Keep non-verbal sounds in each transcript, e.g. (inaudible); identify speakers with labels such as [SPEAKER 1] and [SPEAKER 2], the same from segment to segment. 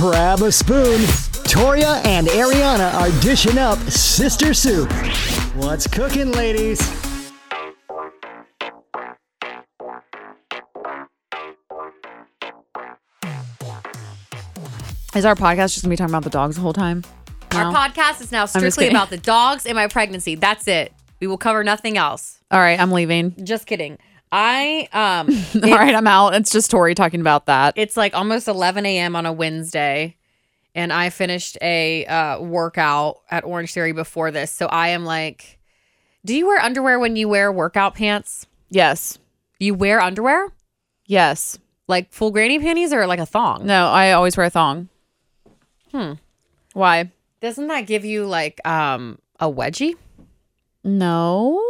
[SPEAKER 1] Grab a spoon. Toria and Ariana are dishing up sister soup. What's cooking, ladies?
[SPEAKER 2] Is our podcast just gonna be talking about the dogs the whole time?
[SPEAKER 3] Our
[SPEAKER 2] No?
[SPEAKER 3] podcast is now strictly
[SPEAKER 2] kidding.
[SPEAKER 3] about the dogs and my pregnancy. That's it. We will cover nothing else.
[SPEAKER 2] All right, I'm leaving.
[SPEAKER 3] Just kidding. I um (laughs)
[SPEAKER 2] All right, I'm out. It's just Tori talking about that.
[SPEAKER 3] it's like almost 11 a.m. on a Wednesday, and I finished a uh, workout at Orange Theory before this. So I am like, do you wear underwear when you wear workout pants?
[SPEAKER 2] Yes.
[SPEAKER 3] You wear underwear?
[SPEAKER 2] Yes.
[SPEAKER 3] Like full granny panties or like a thong?
[SPEAKER 2] No, I always wear a thong.
[SPEAKER 3] Hmm.
[SPEAKER 2] Why?
[SPEAKER 3] Doesn't that give you like um a wedgie?
[SPEAKER 2] No.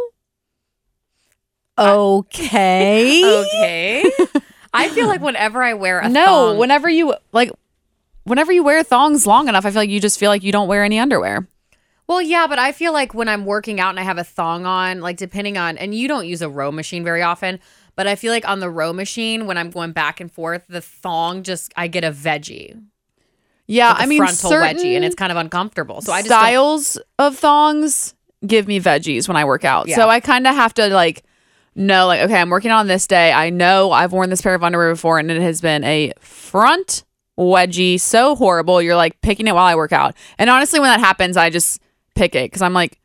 [SPEAKER 2] Okay.
[SPEAKER 3] Okay. (laughs) I feel like whenever I wear a
[SPEAKER 2] no,
[SPEAKER 3] thong,
[SPEAKER 2] whenever you like whenever you wear thongs long enough, I feel like you just feel like you don't wear any underwear.
[SPEAKER 3] Well, yeah, but I feel like when I'm working out and I have a thong on, like depending on, and you don't use a row machine very often, but I feel like on the row machine, when I'm going back and forth, the thong just, I get a veggie.
[SPEAKER 2] Yeah, I mean
[SPEAKER 3] frontal
[SPEAKER 2] certain
[SPEAKER 3] wedgie, and it's kind of uncomfortable. So I just don't-
[SPEAKER 2] styles of thongs give me veggies when I work out.
[SPEAKER 3] Yeah.
[SPEAKER 2] So I kind of have to like know like okay, I'm working on this day. I know I've worn this pair of underwear before and it has been a front wedgie so horrible. You're like picking it while I work out. And honestly when that happens, I just pick it cuz I'm like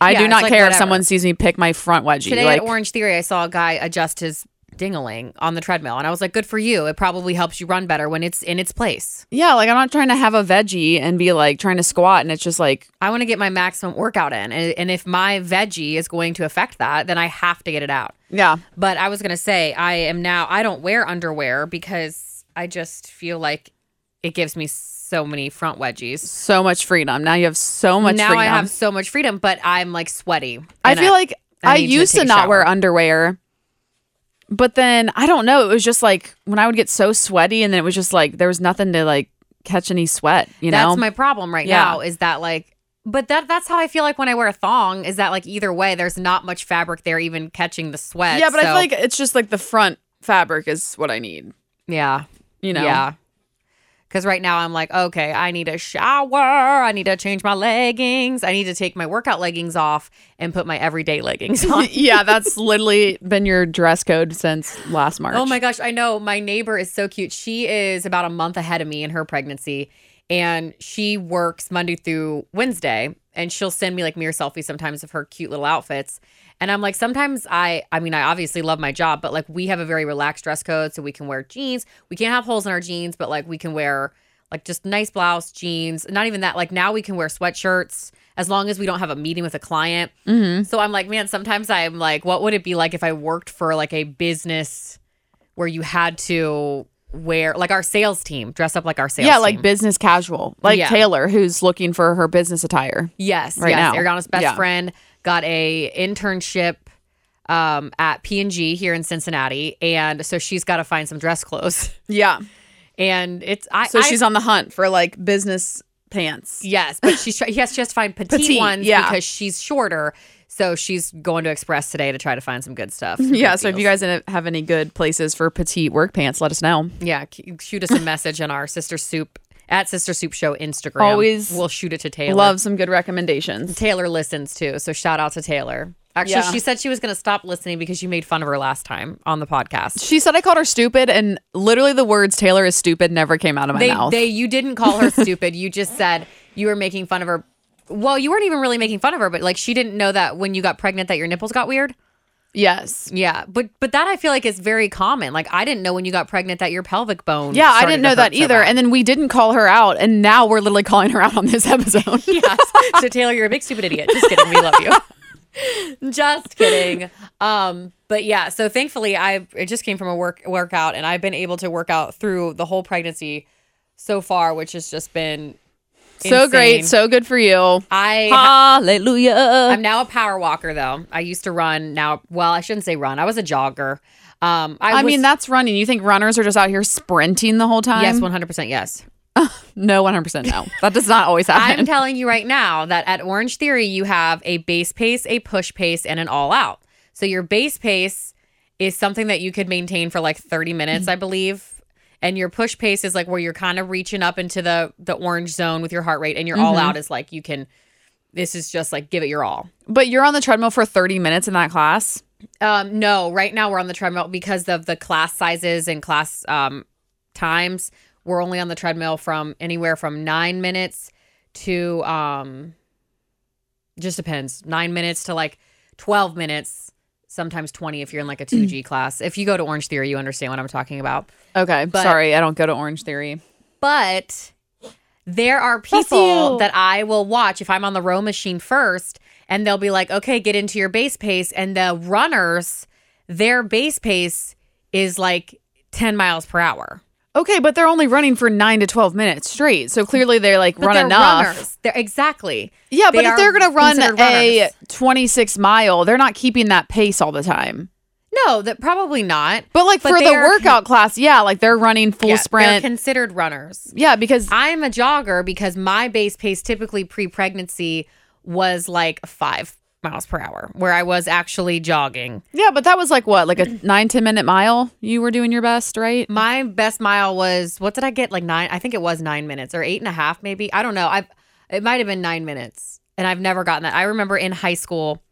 [SPEAKER 2] I
[SPEAKER 3] Yeah,
[SPEAKER 2] do not
[SPEAKER 3] like
[SPEAKER 2] care if someone sees me pick my front wedgie.
[SPEAKER 3] today
[SPEAKER 2] like
[SPEAKER 3] at Orange Theory, I saw a guy adjust his dingaling on the treadmill, and I was like, "Good for you. It probably helps you run better when it's in its place."
[SPEAKER 2] yeah, like I'm not trying to have a veggie and be like trying to squat and it's just like
[SPEAKER 3] I want to get my maximum workout in, and, and if my veggie is going to affect that, then I have to get it out.
[SPEAKER 2] yeah.
[SPEAKER 3] But I was gonna say I am now I don't wear underwear because I just feel like it gives me so many front wedgies.
[SPEAKER 2] So much freedom. Now you have so much
[SPEAKER 3] now
[SPEAKER 2] freedom.
[SPEAKER 3] I have so much freedom, but I'm like sweaty.
[SPEAKER 2] I feel like
[SPEAKER 3] I
[SPEAKER 2] I,
[SPEAKER 3] to
[SPEAKER 2] used to,
[SPEAKER 3] a
[SPEAKER 2] not wear underwear, but then I don't know. It was just like when I would get so sweaty, and then it was just like there was nothing to like catch any sweat. You know?
[SPEAKER 3] that's my problem right
[SPEAKER 2] Yeah.
[SPEAKER 3] now is that like but that that's how I feel like when I wear a thong is that like either way there's not much fabric there even catching the sweat.
[SPEAKER 2] yeah, but I feel like it's just like the front fabric is what I need.
[SPEAKER 3] yeah.
[SPEAKER 2] You know?
[SPEAKER 3] Yeah. Cause right now I'm like, okay, I need a shower. I need to change my leggings. I need to take my workout leggings off and put my everyday leggings on. (laughs)
[SPEAKER 2] yeah, that's literally been your dress code since last March.
[SPEAKER 3] Oh my gosh, I know. My neighbor is so cute. She is about a month ahead of me in her pregnancy, and she works Monday through Wednesday. And she'll send me like mirror selfies sometimes of her cute little outfits. And I'm like, sometimes I, I mean, I obviously love my job, but like we have a very relaxed dress code, so we can wear jeans. We can't have holes in our jeans, but like we can wear like just nice blouse, jeans. Not even that. Like now we can wear sweatshirts as long as we don't have a meeting with a client.
[SPEAKER 2] Mm-hmm.
[SPEAKER 3] So I'm like, man, sometimes I'm like, what would it be like if I worked for like a business where you had to wear like our sales team, dress up like our sales
[SPEAKER 2] yeah,
[SPEAKER 3] team?
[SPEAKER 2] like business casual, like
[SPEAKER 3] Yeah.
[SPEAKER 2] Taylor, who's looking for her business attire.
[SPEAKER 3] yes,
[SPEAKER 2] right
[SPEAKER 3] yes.
[SPEAKER 2] now.
[SPEAKER 3] Ariana's best
[SPEAKER 2] Yeah.
[SPEAKER 3] friend got a internship um, at P&G here in Cincinnati. And so she's got to find some dress clothes. (laughs)
[SPEAKER 2] Yeah,
[SPEAKER 3] And it's, I,
[SPEAKER 2] so
[SPEAKER 3] I-
[SPEAKER 2] she's on the hunt for like business pants.
[SPEAKER 3] Yes, but she's yes, she has to find petite,
[SPEAKER 2] Petite,
[SPEAKER 3] ones
[SPEAKER 2] yeah.
[SPEAKER 3] because she's shorter. So she's going to Express today to try to find some good stuff. (laughs)
[SPEAKER 2] Yeah,
[SPEAKER 3] good
[SPEAKER 2] so if you guys have any good places for petite work pants, let us know.
[SPEAKER 3] Yeah, shoot us a message on our Sister Soup at Sister Soup Show Instagram.
[SPEAKER 2] Always
[SPEAKER 3] we'll shoot it to Taylor.
[SPEAKER 2] Love some good recommendations.
[SPEAKER 3] Taylor listens too, so shout out to Taylor. Actually,
[SPEAKER 2] Yeah.
[SPEAKER 3] she said she was going to stop listening because you made fun of her last time on the podcast.
[SPEAKER 2] She said I called her stupid, and literally the words "Taylor is stupid" never came out of my
[SPEAKER 3] They,
[SPEAKER 2] mouth.
[SPEAKER 3] they, you didn't call her (laughs) stupid. You just said you were making fun of her. Well, you weren't even really making fun of her, but like she didn't know that when you got pregnant that your nipples got weird.
[SPEAKER 2] yes.
[SPEAKER 3] Yeah, but but that I feel like is very common. Like I didn't know when you got pregnant that your pelvic bone.
[SPEAKER 2] Yeah, I didn't know that
[SPEAKER 3] so
[SPEAKER 2] either. and then we didn't call her out, and now we're literally calling her out on this (laughs) episode. (laughs)
[SPEAKER 3] yes. So Taylor, you're a big stupid idiot. Just kidding. We love you. (laughs) just kidding. Um, but yeah, so thankfully I it just came from a work workout and I've been able to work out through the whole pregnancy so far, which has just been
[SPEAKER 2] so great, so good for you.
[SPEAKER 3] I
[SPEAKER 2] Hallelujah.
[SPEAKER 3] I'm now a power walker though. I used to run now well, I shouldn't say run. I was a jogger. Um I,
[SPEAKER 2] I
[SPEAKER 3] was-
[SPEAKER 2] mean, that's running. You think runners are just out here sprinting the whole time?
[SPEAKER 3] yes, 100% yes. (laughs)
[SPEAKER 2] no, 100% no. That does not always happen.
[SPEAKER 3] I'm telling you right now that at Orange Theory, you have a base pace, a push pace, and an all out. So your base pace is something that you could maintain for like 30 minutes, I believe. And your push pace is like where you're kind of reaching up into the the orange zone with your heart rate and your all out is like you can this is just like give it your all.
[SPEAKER 2] But you're on the treadmill for 30 minutes in that class.
[SPEAKER 3] um no right now we're on the treadmill because of the class sizes and class um times. We're only on the treadmill from anywhere from nine minutes to um just depends nine minutes to like 12 minutes sometimes 20 if you're in like a 2g (clears throat) class if you go to orange theory you understand what i'm talking about
[SPEAKER 2] Okay.
[SPEAKER 3] But-
[SPEAKER 2] Sorry, I don't go to Orange Theory.
[SPEAKER 3] but there are people that I will watch if I'm on the row machine first, and they'll be like, okay, get into your base pace. And the runners, their base pace is like 10 miles per hour.
[SPEAKER 2] Okay, but they're only running for nine to 12 minutes straight. So clearly they're like
[SPEAKER 3] But
[SPEAKER 2] run
[SPEAKER 3] they're
[SPEAKER 2] enough.
[SPEAKER 3] runners. They're exactly.
[SPEAKER 2] Yeah,
[SPEAKER 3] They
[SPEAKER 2] but if they're going to run a 26 mile, they're not keeping that pace all the time.
[SPEAKER 3] No, that probably not.
[SPEAKER 2] But like
[SPEAKER 3] But
[SPEAKER 2] for the workout class, yeah, like they're running full
[SPEAKER 3] Yeah, They're
[SPEAKER 2] sprint.
[SPEAKER 3] considered runners.
[SPEAKER 2] yeah, because
[SPEAKER 3] I'm a jogger because my base pace typically pre pregnancy was like five miles per hour, where I was actually jogging.
[SPEAKER 2] yeah, but that was like what, like a (clears throat) nine ten minute mile. You were doing your best, right?
[SPEAKER 3] My best mile was what did I get? Like nine? I think it was nine minutes or eight and a half, maybe. I don't know. I it might have been nine minutes, and I've never gotten that. I remember in high school,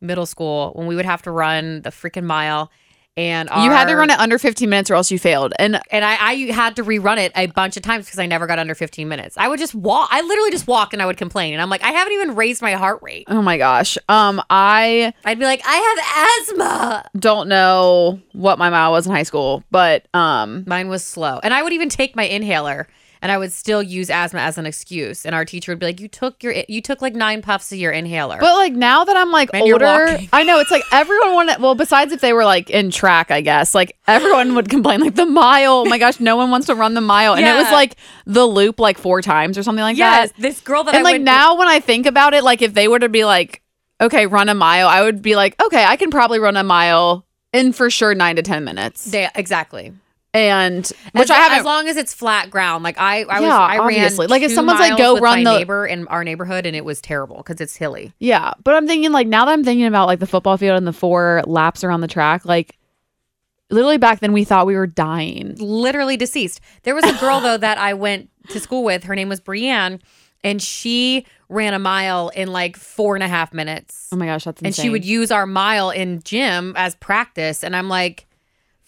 [SPEAKER 3] middle school, when we would have to run the freaking mile, and
[SPEAKER 2] You had to run it under 15 minutes or else you failed. And
[SPEAKER 3] and I, I had to rerun it a bunch of times because I never got under 15 minutes. I would just walk. I literally just walk and I would complain, and I'm like, I haven't even raised my heart rate.
[SPEAKER 2] oh my gosh, um, I
[SPEAKER 3] I'd be like, I have asthma.
[SPEAKER 2] don't know what my mile was in high school, but um,
[SPEAKER 3] Mine was slow. And I would even take my inhaler and I would still use asthma as an excuse. And our teacher would be like, You took your you took like nine puffs of your inhaler.
[SPEAKER 2] But like now that I'm like
[SPEAKER 3] And
[SPEAKER 2] older. I know it's like everyone wanted. Well, besides if they were like in track, I guess like everyone would complain like the mile. Oh my gosh, no one wants to run the mile, and it was like the loop like four times or something like that.
[SPEAKER 3] yes,
[SPEAKER 2] that.
[SPEAKER 3] this girl that
[SPEAKER 2] And
[SPEAKER 3] I
[SPEAKER 2] like
[SPEAKER 3] went
[SPEAKER 2] now when I think about it, like if they were to be like, okay, run a mile, I would be like, okay, I can probably run a mile in for sure nine to ten minutes,
[SPEAKER 3] they, exactly.
[SPEAKER 2] And which
[SPEAKER 3] as,
[SPEAKER 2] I haven't.
[SPEAKER 3] as long as it's flat ground. Like I, I was,
[SPEAKER 2] Yeah,
[SPEAKER 3] I
[SPEAKER 2] obviously.
[SPEAKER 3] ran
[SPEAKER 2] Like, if someone's like, go run the-
[SPEAKER 3] neighbor in our neighborhood, and it was terrible because it's hilly.
[SPEAKER 2] Yeah, but I'm thinking like now that I'm thinking about like the football field and the four laps around the track, like literally back then we thought we were dying.
[SPEAKER 3] literally deceased. There was a girl though that I went to school with. Her name was Brienne, and she ran a mile in like four and a half minutes.
[SPEAKER 2] Oh my gosh, that's insane.
[SPEAKER 3] and she would use our mile in gym as practice. And I'm like,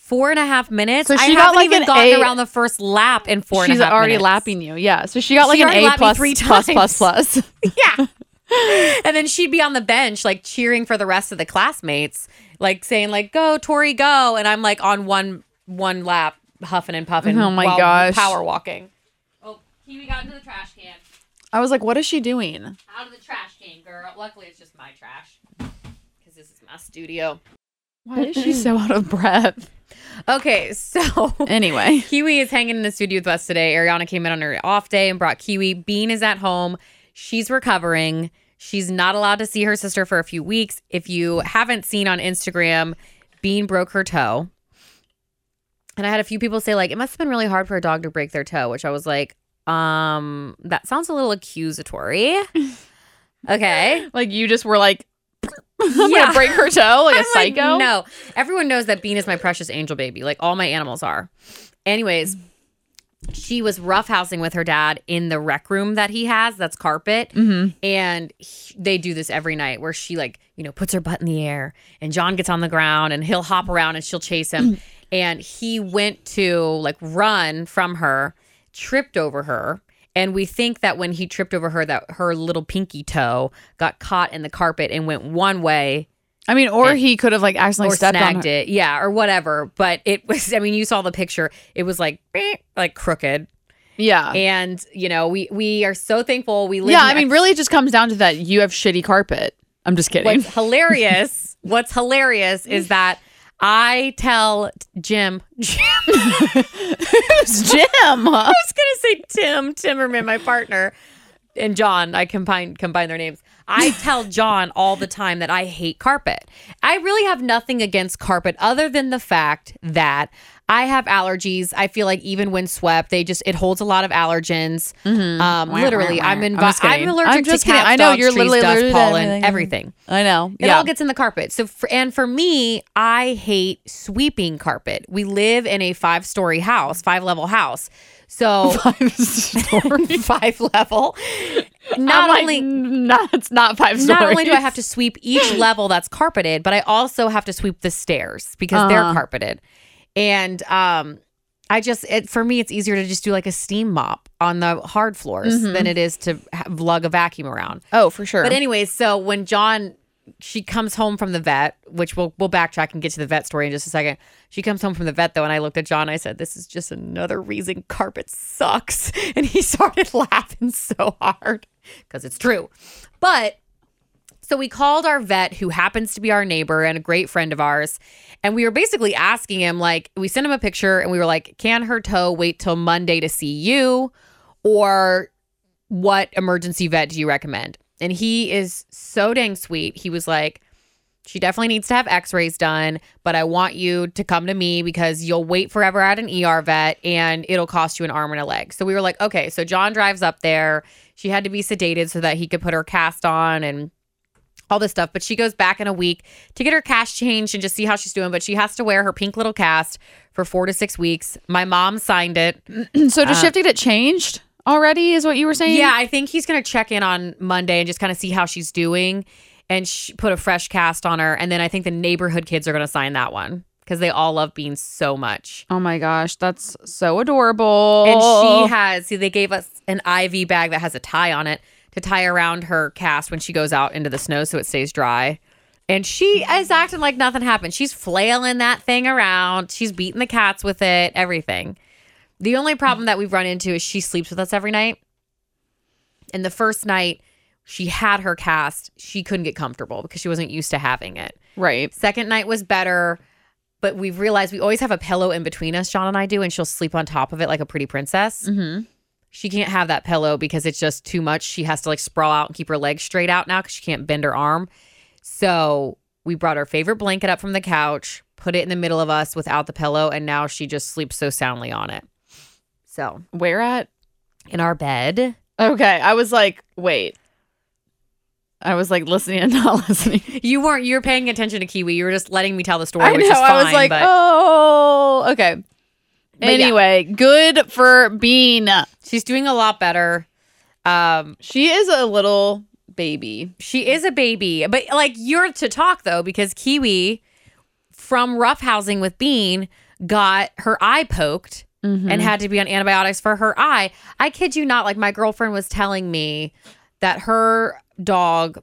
[SPEAKER 3] four and a half minutes.
[SPEAKER 2] So
[SPEAKER 3] I
[SPEAKER 2] she got,
[SPEAKER 3] haven't
[SPEAKER 2] like,
[SPEAKER 3] even
[SPEAKER 2] an
[SPEAKER 3] gotten
[SPEAKER 2] A-
[SPEAKER 3] around the first lap in four and a
[SPEAKER 2] She's
[SPEAKER 3] half
[SPEAKER 2] already
[SPEAKER 3] minutes.
[SPEAKER 2] lapping you. Yeah, so she got like
[SPEAKER 3] She
[SPEAKER 2] an A plus
[SPEAKER 3] three
[SPEAKER 2] plus plus plus. (laughs)
[SPEAKER 3] Yeah. (laughs) and then she'd be on the bench, like cheering for the rest of the classmates, like saying, like, go, Tori, go. And I'm like on one one lap, huffing and puffing.
[SPEAKER 2] Oh my
[SPEAKER 3] while
[SPEAKER 2] gosh.
[SPEAKER 3] Power walking. Oh, Kiwi got into the trash can.
[SPEAKER 2] I was like, what is she doing?
[SPEAKER 3] Out of the trash can, girl. Luckily, it's just my trash. Because this is my studio.
[SPEAKER 2] Why is she so out of breath?
[SPEAKER 3] Okay, so (laughs)
[SPEAKER 2] Anyway,
[SPEAKER 3] Kiwi is hanging in the studio with us today. Ariana came in on her off day and brought Kiwi. Bean is at home. She's recovering. She's not allowed to see her sister for a few weeks. If you haven't seen on Instagram, Bean broke her toe. And I had a few people say, like, it must have been really hard for a dog to break their toe, which I was like, um, that sounds a little accusatory. (laughs) Okay.
[SPEAKER 2] like you just were like, (laughs) I'm
[SPEAKER 3] Yeah.
[SPEAKER 2] gonna break her toe like a
[SPEAKER 3] I'm like,
[SPEAKER 2] psycho.
[SPEAKER 3] no, everyone knows that Bean is my precious angel baby. Like all my animals are. Anyways, she was roughhousing with her dad in the rec room that he has. That's carpet,
[SPEAKER 2] Mm-hmm.
[SPEAKER 3] and he- they do this every night where she like you know puts her butt in the air, and John gets on the ground, and he'll hop around, and she'll chase him. (clears throat) and he went to like run from her, tripped over her. And we think that when he tripped over her, that her little pinky toe got caught in the carpet and went one way
[SPEAKER 2] I mean, or he could have like accidentally
[SPEAKER 3] or
[SPEAKER 2] stepped on
[SPEAKER 3] snagged
[SPEAKER 2] her.
[SPEAKER 3] it, yeah, or whatever. But it was, (laughs) I mean, you saw the picture. It was like, like crooked,
[SPEAKER 2] Yeah.
[SPEAKER 3] and you know, we we are so thankful we live.
[SPEAKER 2] yeah, I mean, really, it just comes down to that you have shitty carpet. I'm just kidding.
[SPEAKER 3] What's (laughs) hilarious? what's hilarious is (laughs) that I tell Jim, Jim, (laughs)
[SPEAKER 2] Who's Jim?
[SPEAKER 3] I was gonna say Tim Timmerman, my partner, and John. I combine combine their names. I (laughs) tell John all the time that I hate carpet. I really have nothing against carpet other than the fact that I have allergies. I feel like even when swept, they just it holds a lot of allergens. Um, literally, I'm in.
[SPEAKER 2] I'm
[SPEAKER 3] I'm allergic
[SPEAKER 2] I'm just
[SPEAKER 3] to cats,
[SPEAKER 2] kidding. I know
[SPEAKER 3] dogs,
[SPEAKER 2] you're
[SPEAKER 3] trees,
[SPEAKER 2] literally
[SPEAKER 3] dust,
[SPEAKER 2] allergic
[SPEAKER 3] pollen,
[SPEAKER 2] everything.
[SPEAKER 3] everything.
[SPEAKER 2] I know.
[SPEAKER 3] It
[SPEAKER 2] yeah.
[SPEAKER 3] all gets in the carpet. So, for, and for me, I hate sweeping carpet. We live in a five story house, five level house. So
[SPEAKER 2] five stories.
[SPEAKER 3] five level. Not
[SPEAKER 2] I'm like,
[SPEAKER 3] only
[SPEAKER 2] not it's not five stories.
[SPEAKER 3] not only do I have to sweep each level that's carpeted, but I also have to sweep the stairs because they're
[SPEAKER 2] Uh-huh.
[SPEAKER 3] carpeted. And um I just it for me it's easier to just do like a steam mop on the hard floors
[SPEAKER 2] Mm-hmm.
[SPEAKER 3] than it is to have, lug a vacuum around.
[SPEAKER 2] Oh, for sure.
[SPEAKER 3] But anyways, so when John she comes home from the vet, which we'll we'll backtrack and get to the vet story in just a second. She comes home from the vet though, and I looked at John. And I said, "This is just another reason carpet sucks," (laughs) and he started (laughs) laughing so hard because it's true. But so we called our vet, who happens to be our neighbor and a great friend of ours, and we were basically asking him, like, we sent him a picture, and we were like, "Can her toe wait till Monday to see you, or what emergency vet do you recommend?" And he is so dang sweet. He was like, she definitely needs to have x-rays done, but I want you to come to me because you'll wait forever at an ER vet and it'll cost you an arm and a leg. So we were like, okay, so John drives up there. She had to be sedated so that he could put her cast on and all this stuff. But she goes back in a week to get her cast changed and just see how she's doing. But she has to wear her pink little cast for four to six weeks. My mom signed it. (clears throat)
[SPEAKER 2] so uh, to shift it, it changed already, is what you were saying?
[SPEAKER 3] Yeah, I think he's going to check in on Monday and just kind of see how she's doing and sh- put a fresh cast on her. And then I think the neighborhood kids are going to sign that one because they all love Bean so much.
[SPEAKER 2] Oh my gosh, that's so adorable.
[SPEAKER 3] And she has, see, they gave us an IV bag that has a tie on it to tie around her cast when she goes out into the snow so it stays dry. And she is acting like nothing happened. She's flailing that thing around. She's beating the cats with it, everything. The only problem that we've run into is she sleeps with us every night. And the first night she had her cast, she couldn't get comfortable because she wasn't used to having it.
[SPEAKER 2] right.
[SPEAKER 3] Second night was better, but we've realized we always have a pillow in between us, John and I do, and she'll sleep on top of it like a pretty princess.
[SPEAKER 2] Mm-hmm.
[SPEAKER 3] She can't have that pillow because it's just too much. She has to like sprawl out and keep her legs straight out now because she can't bend her arm. So we brought her favorite blanket up from the couch, put it in the middle of us without the pillow, and now she just sleeps so soundly on it. So
[SPEAKER 2] Where at?
[SPEAKER 3] in our bed,
[SPEAKER 2] Okay, I was like, wait. I was like listening and (laughs) not listening.
[SPEAKER 3] you weren't you were paying attention to Kiwi. You were just letting me tell the story,
[SPEAKER 2] I
[SPEAKER 3] which
[SPEAKER 2] know.
[SPEAKER 3] is fine.
[SPEAKER 2] I was like,
[SPEAKER 3] but
[SPEAKER 2] oh, okay.
[SPEAKER 3] But yeah.
[SPEAKER 2] anyway, good for Bean.
[SPEAKER 3] she's doing a lot better. Um,
[SPEAKER 2] She is a little baby.
[SPEAKER 3] She is a baby, but like you're to talk though because Kiwi from roughhousing with Bean got her eye poked and had to be on antibiotics for her eye. I kid you not, like my girlfriend was telling me that her dog,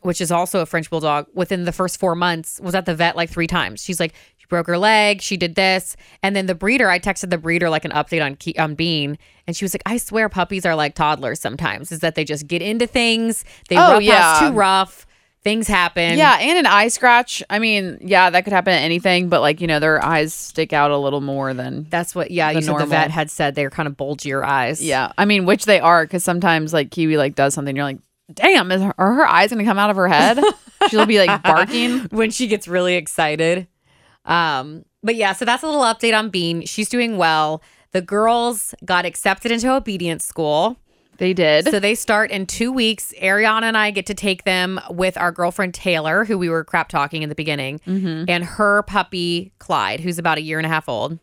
[SPEAKER 3] which is also a French bulldog, within the first four months was at the vet like three times. She's like, she broke her leg, she did this, and then the breeder. I texted the breeder like an update on Ke- on Bean, and she was like, I swear puppies are like toddlers sometimes. Is that they just get into things, they
[SPEAKER 2] Oh,
[SPEAKER 3] roughhouse
[SPEAKER 2] yeah.
[SPEAKER 3] too rough, things happen.
[SPEAKER 2] yeah, and an eye scratch. I mean, yeah, that could happen to anything, but like, you know, their eyes stick out a little more than
[SPEAKER 3] That's what, yeah,
[SPEAKER 2] The
[SPEAKER 3] you said the vet had said they're kind of bulgier eyes.
[SPEAKER 2] Yeah, I mean, which they are, because sometimes like Kiwi like does something, you're like, damn, is her, are her eyes gonna come out of her head? (laughs) She'll be like barking. (laughs)
[SPEAKER 3] when she gets really excited. Um, but yeah, so that's a little update on Bean. She's doing well. The girls got accepted into obedience school.
[SPEAKER 2] They did.
[SPEAKER 3] So they start in two weeks. Ariana and I get to take them with our girlfriend Taylor, who we were crap talking in the beginning,
[SPEAKER 2] Mm-hmm.
[SPEAKER 3] and her puppy Clyde, who's about a year and a half old.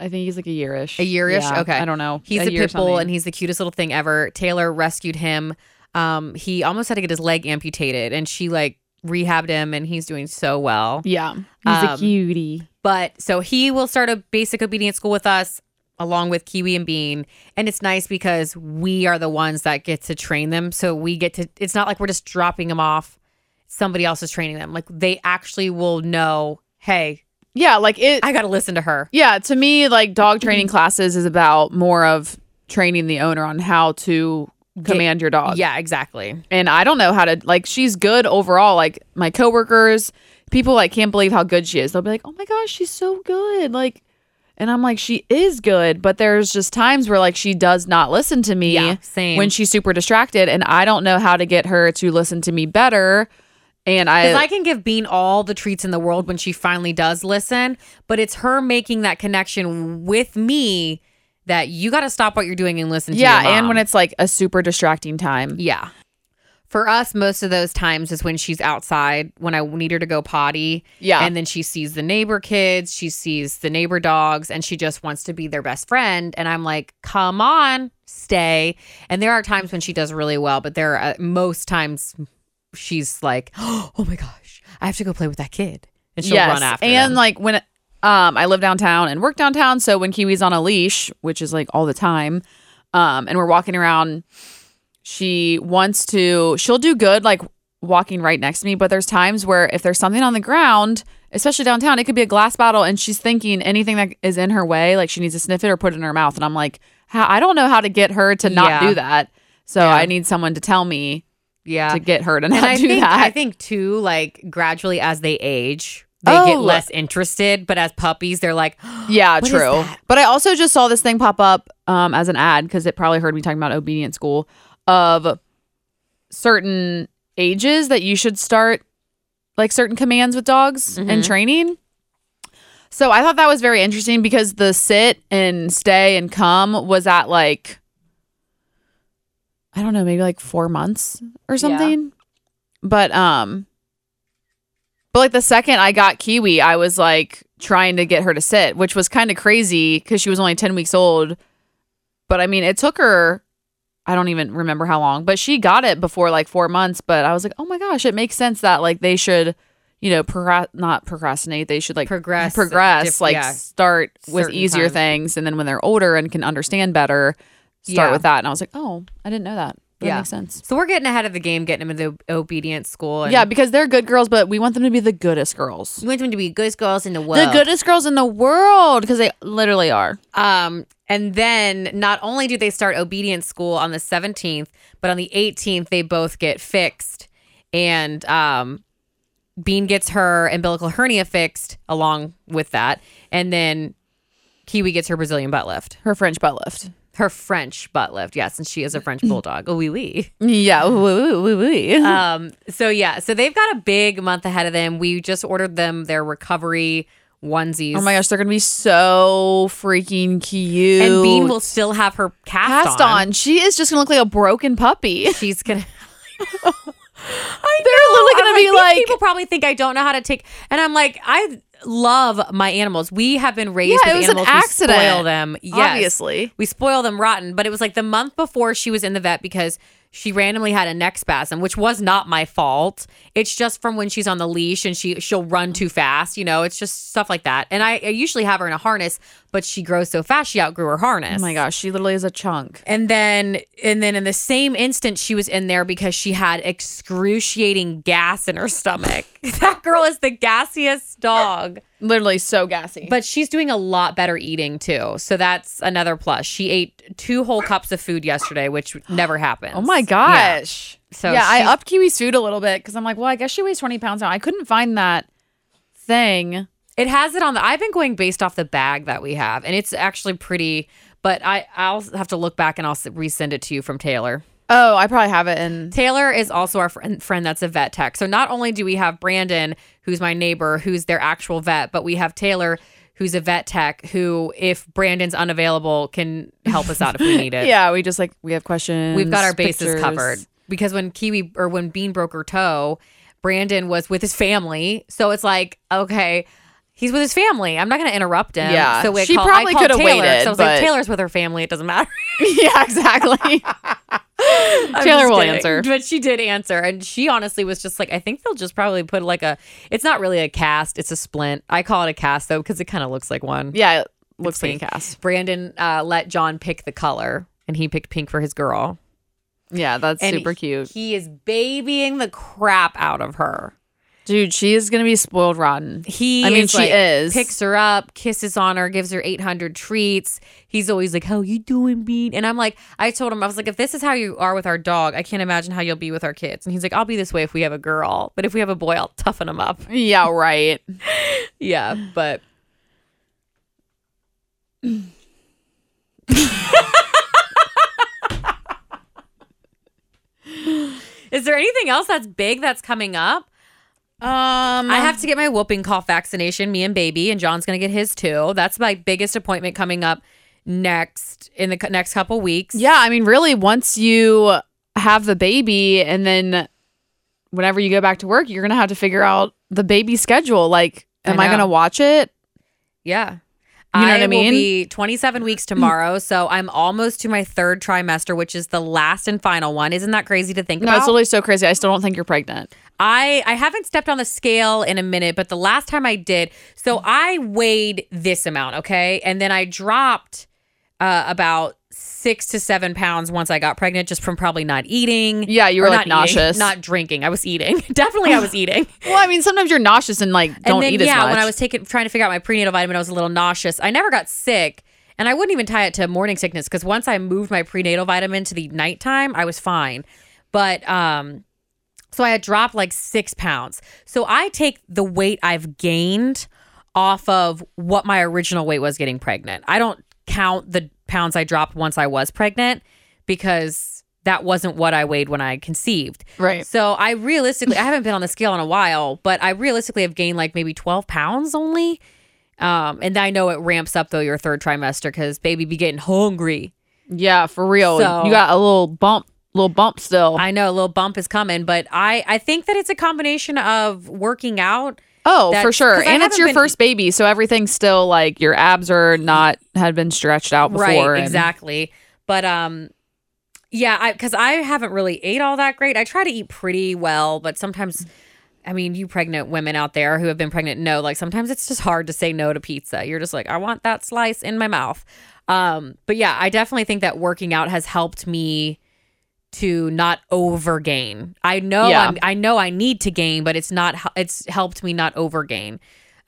[SPEAKER 2] I think he's like a yearish.
[SPEAKER 3] A yearish?
[SPEAKER 2] Yeah,
[SPEAKER 3] Okay.
[SPEAKER 2] I don't know.
[SPEAKER 3] He's a,
[SPEAKER 2] year
[SPEAKER 3] pit bull and he's the cutest little thing ever. Taylor rescued him. Um, he almost had to get his leg amputated, and she like rehabbed him, and he's doing so well.
[SPEAKER 2] yeah, he's
[SPEAKER 3] Um,
[SPEAKER 2] a cutie.
[SPEAKER 3] But so he will start a basic obedience school with us along with Kiwi and Bean. And it's nice because we are the ones that get to train them. So we get to, it's not like we're just dropping them off. Somebody else is training them. Like they actually will know, hey,
[SPEAKER 2] Yeah, like it.
[SPEAKER 3] I got to listen to her.
[SPEAKER 2] yeah, to me, like dog training (clears throat) classes is about more of training the owner on how to command your dog.
[SPEAKER 3] Yeah, exactly.
[SPEAKER 2] and I don't know how to like she's good overall. Like my coworkers, people like can't believe how good she is. They'll be like, "Oh my gosh, she's so good." Like and I'm like, "She is good, but there's just times where like she does not listen to me
[SPEAKER 3] Yeah, same.
[SPEAKER 2] when she's super distracted and I don't know how to get her to listen to me better And I,
[SPEAKER 3] I can give Bean all the treats in the world when she finally does listen, but it's her making that connection with me that you got to stop what you're doing and listen to
[SPEAKER 2] yeah, and when it's like a super distracting time.
[SPEAKER 3] yeah. For us, most of those times is when she's outside when I need her to go potty.
[SPEAKER 2] Yeah.
[SPEAKER 3] And then she sees the neighbor kids, she sees the neighbor dogs, and she just wants to be their best friend. And I'm like, come on, stay. And there are times when she does really well, but there are uh, most times she's like, (gasps) oh my gosh, I have to go play with that kid. And she'll run after
[SPEAKER 2] and
[SPEAKER 3] them.
[SPEAKER 2] like when um I live downtown and work downtown, so when Kiwi's on a leash, which is like all the time, um, and we're walking around, she wants to. She'll do good like walking right next to me, but there's times where if there's something on the ground, especially downtown, it could be a glass bottle, and she's thinking anything that is in her way, like she needs to sniff it or put it in her mouth, and I'm like, I don't know how to get her to not
[SPEAKER 3] Yeah.
[SPEAKER 2] do that. So
[SPEAKER 3] Yeah.
[SPEAKER 2] I need someone to tell me
[SPEAKER 3] yeah.
[SPEAKER 2] to get her to not
[SPEAKER 3] and I
[SPEAKER 2] do
[SPEAKER 3] think
[SPEAKER 2] that.
[SPEAKER 3] I think too, like gradually as they age, they
[SPEAKER 2] Oh.
[SPEAKER 3] get less interested. But as puppies, they're like, (gasps)
[SPEAKER 2] Yeah, true. But I also just saw this thing pop up um, as an ad because it probably heard me talking about obedient school of certain ages that you should start like certain commands with dogs and training. So I thought that was very interesting because the sit and stay and come was at like I don't know, maybe like 4 months or something. But um but like the second I got Kiwi, I was like trying to get her to sit, which was kind of crazy because she was only 10 weeks old. But I mean, it took her, I don't even remember how long, but she got it before like four months. But I was like, oh my gosh, it makes sense that like they should, you know, procra- not procrastinate. They should like
[SPEAKER 3] Progress,
[SPEAKER 2] progress,
[SPEAKER 3] diff-
[SPEAKER 2] like
[SPEAKER 3] yeah,
[SPEAKER 2] start with easier things. And then when they're older and can understand better, start
[SPEAKER 3] Yeah.
[SPEAKER 2] with that. And I was like, oh, I didn't know that. That
[SPEAKER 3] Yeah.
[SPEAKER 2] makes sense.
[SPEAKER 3] so we're getting ahead of the game, getting them in the obedient school. And
[SPEAKER 2] Yeah, because they're good girls, but we want them to be the goodest girls.
[SPEAKER 3] we want them to be good girls in the world.
[SPEAKER 2] The goodest girls in the world because they literally are.
[SPEAKER 3] Um, and then not only do they start obedience school on the 17th, but on the 18th they both get fixed, and um, Bean gets her umbilical hernia fixed along with that, and then Kiwi gets her Brazilian butt lift,
[SPEAKER 2] Her French butt lift.
[SPEAKER 3] Her French butt lift. Yes, and she is a French (laughs) bulldog. Oh, wee wee.
[SPEAKER 2] Yeah. Woo, woo, woo. (laughs)
[SPEAKER 3] Um, so yeah, so they've got a big month ahead of them. We just ordered them their recovery onesies.
[SPEAKER 2] oh my gosh, they're gonna be so freaking cute.
[SPEAKER 3] And Bean will still have her cast,
[SPEAKER 2] cast on. She is just gonna look like a broken puppy. (laughs)
[SPEAKER 3] She's gonna.
[SPEAKER 2] They're literally
[SPEAKER 3] I'm
[SPEAKER 2] gonna be
[SPEAKER 3] these
[SPEAKER 2] like,
[SPEAKER 3] people probably think I don't know how to take, and I'm like, I love my animals. We have been raised
[SPEAKER 2] Yeah,
[SPEAKER 3] with
[SPEAKER 2] it was an
[SPEAKER 3] animals. We spoil them, yes.
[SPEAKER 2] Obviously.
[SPEAKER 3] We spoil them rotten. But it was like the month before she was in the vet because she randomly had a neck spasm, which was not my fault. It's just from when she's on the leash and she she'll run too fast. You know, it's just stuff like that. And I, I usually have her in a harness, but she grows so fast she outgrew her harness.
[SPEAKER 2] oh my gosh, she literally is a chunk.
[SPEAKER 3] And then and then in the same instant she was in there because she had excruciating gas in her stomach. (laughs) that girl is the gassiest dog.
[SPEAKER 2] Literally so gassy.
[SPEAKER 3] But she's doing a lot better eating too. So that's another plus. She ate two whole cups of food yesterday, which never happens. (gasps)
[SPEAKER 2] oh my
[SPEAKER 3] Yeah.
[SPEAKER 2] gosh.
[SPEAKER 3] So
[SPEAKER 2] yeah, I upped Kiwi's food a little bit because I'm like, well, I guess she weighs 20 pounds now. I couldn't find that thing.
[SPEAKER 3] It has it on the I've been going based off the bag that we have, and it's actually pretty, but I I'll have to look back and I'll resend it to you from Taylor.
[SPEAKER 2] Oh, I probably have it in.
[SPEAKER 3] Taylor is also our friend, friend that's a vet tech. So not only do we have Brandon, who's my neighbor, who's their actual vet, but we have Taylor, who's a vet tech, who, if Brandon's unavailable, can help us out if we need (laughs) it.
[SPEAKER 2] Yeah, we just like we have questions.
[SPEAKER 3] We've got our bases
[SPEAKER 2] pictures.
[SPEAKER 3] covered. Because when Kiwi or when Bean broke her toe, Brandon was with his family. So it's like, okay, he's with his family. I'm not going to interrupt him.
[SPEAKER 2] Yeah.
[SPEAKER 3] So we
[SPEAKER 2] She
[SPEAKER 3] call,
[SPEAKER 2] probably
[SPEAKER 3] called
[SPEAKER 2] could've
[SPEAKER 3] Taylor,
[SPEAKER 2] waited,
[SPEAKER 3] So I was
[SPEAKER 2] but-
[SPEAKER 3] like, Taylor's with her family. It doesn't matter. (laughs)
[SPEAKER 2] yeah, exactly. (laughs) (laughs) Taylor will
[SPEAKER 3] kidding.
[SPEAKER 2] answer.
[SPEAKER 3] But she did answer. And she honestly was just like, I think they'll just probably put like a, it's not really a cast, it's a splint. I call it a cast though, because it kind of looks like one.
[SPEAKER 2] yeah, it looks
[SPEAKER 3] It's
[SPEAKER 2] like a cast.
[SPEAKER 3] Brandon uh, let John pick the color and he picked pink for his girl.
[SPEAKER 2] Yeah, that's
[SPEAKER 3] And
[SPEAKER 2] super cute.
[SPEAKER 3] He is babying the crap out of her.
[SPEAKER 2] Dude, she is gonna be spoiled rotten.
[SPEAKER 3] He,
[SPEAKER 2] I mean,
[SPEAKER 3] is
[SPEAKER 2] she
[SPEAKER 3] like,
[SPEAKER 2] is.
[SPEAKER 3] picks her up, kisses on her, gives her 800 treats. He's always like, "How you doing, Bean?" And I'm like, I told him, I was like, if this is how you are with our dog, I can't imagine how you'll be with our kids. And he's like, I'll be this way if we have a girl, but if we have a boy, I'll toughen him up. (laughs)
[SPEAKER 2] Yeah, right. (laughs)
[SPEAKER 3] Yeah, but. (laughs) Is there anything else that's big that's coming up?
[SPEAKER 2] Um,
[SPEAKER 3] I have to get my whooping cough vaccination, me and baby, and John's gonna get his too. That's my biggest appointment coming up next in the next couple weeks.
[SPEAKER 2] Yeah, I mean, really, once you have the baby, and then whenever you go back to work, you're gonna have to figure out the baby schedule. Like, am I,
[SPEAKER 3] know.
[SPEAKER 2] gonna watch it?
[SPEAKER 3] Yeah.
[SPEAKER 2] You know
[SPEAKER 3] I
[SPEAKER 2] what I
[SPEAKER 3] will be 27 weeks tomorrow, so I'm almost to my third trimester, which is the last and final one. Isn't that crazy to think
[SPEAKER 2] No,
[SPEAKER 3] about?
[SPEAKER 2] it's literally so crazy. I still don't think you're pregnant.
[SPEAKER 3] I I haven't stepped on the scale in a minute, but the last time I did, so I weighed this amount, okay, and then I dropped uh, about six to seven pounds once I got pregnant, just from probably not eating.
[SPEAKER 2] Yeah, you were, like,
[SPEAKER 3] not eating,
[SPEAKER 2] nauseous.
[SPEAKER 3] not drinking. I was eating. (laughs) Definitely, I was (laughs) eating.
[SPEAKER 2] Well, I mean, sometimes you're nauseous and like don't
[SPEAKER 3] and then
[SPEAKER 2] eat as much.
[SPEAKER 3] yeah, when I was taking trying to figure out my prenatal vitamin, I was a little nauseous. I never got sick, and I wouldn't even tie it to morning sickness because once I moved my prenatal vitamin to the nighttime, I was fine. But um, so I had dropped like six pounds. So I take the weight I've gained off of what my original weight was getting pregnant. I don't count the pounds I dropped once I was pregnant because that wasn't what I weighed when I conceived.
[SPEAKER 2] right.
[SPEAKER 3] So I realistically, I haven't been on the scale in a while, but I realistically have gained like maybe 12 pounds only. Um, and I know it ramps up though your third trimester because baby be getting hungry.
[SPEAKER 2] Yeah, for real.
[SPEAKER 3] So-
[SPEAKER 2] you got a little bump, little bump still.
[SPEAKER 3] I know a little bump is coming, but I I think that it's a combination of working out.
[SPEAKER 2] Oh, for sure. And it's your
[SPEAKER 3] been-
[SPEAKER 2] first baby, so everything's still like your abs are not had been stretched out before.
[SPEAKER 3] right,
[SPEAKER 2] and-
[SPEAKER 3] exactly. But um, yeah, I because I haven't really ate all that great. I try to eat pretty well, but sometimes. I mean, you pregnant women out there who have been pregnant know, like sometimes it's just hard to say no to pizza. You're just like, I want that slice in my mouth. Um, but yeah, I definitely think that working out has helped me to not overgain. I know
[SPEAKER 2] Yeah.
[SPEAKER 3] I'm, I know I need to gain, but it's not it's helped me not overgain.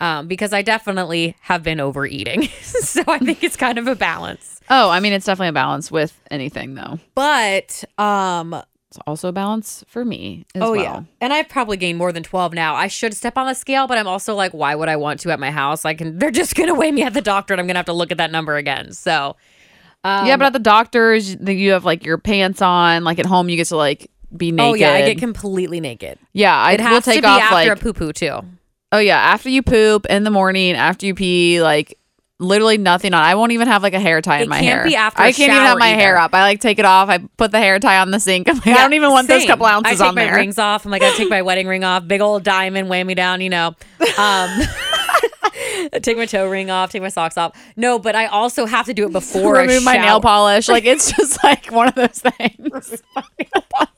[SPEAKER 3] Um, because I definitely have been overeating. (laughs) so I think it's kind of a balance.
[SPEAKER 2] Oh, I mean, it's definitely a balance with anything though.
[SPEAKER 3] But um
[SPEAKER 2] It's also a balance for me as
[SPEAKER 3] oh
[SPEAKER 2] well.
[SPEAKER 3] yeah. And I've probably gained more than 12 now. I should step on the scale, but I'm also like why would I want to at my house? I can they're just going to weigh me at the doctor and I'm going to have to look at that number again. So um,
[SPEAKER 2] yeah, but at the doctors, you have like your pants on. Like at home, you get to like be naked.
[SPEAKER 3] Oh yeah, I get completely naked.
[SPEAKER 2] yeah, I
[SPEAKER 3] It
[SPEAKER 2] will take
[SPEAKER 3] be
[SPEAKER 2] off
[SPEAKER 3] after
[SPEAKER 2] like
[SPEAKER 3] a poo poo too.
[SPEAKER 2] oh yeah, after you poop in the morning, after you pee, like literally nothing on. I won't even have like a hair tie
[SPEAKER 3] It
[SPEAKER 2] in my
[SPEAKER 3] can't
[SPEAKER 2] hair.
[SPEAKER 3] be after
[SPEAKER 2] I can't even have my hair up. I like take it off. I put the hair tie on the sink. (laughs) I'm like, I don't even want those couple ounces
[SPEAKER 3] I take
[SPEAKER 2] on
[SPEAKER 3] my
[SPEAKER 2] there.
[SPEAKER 3] rings off. I'm like, I take my wedding ring off. Big old diamond weigh me down, you know. (laughs) Um, (laughs) take my toe ring off. Take my socks off. No, but I also have to do it before I
[SPEAKER 2] Remove my nail polish. Like it's (laughs) just like one of those things. (laughs)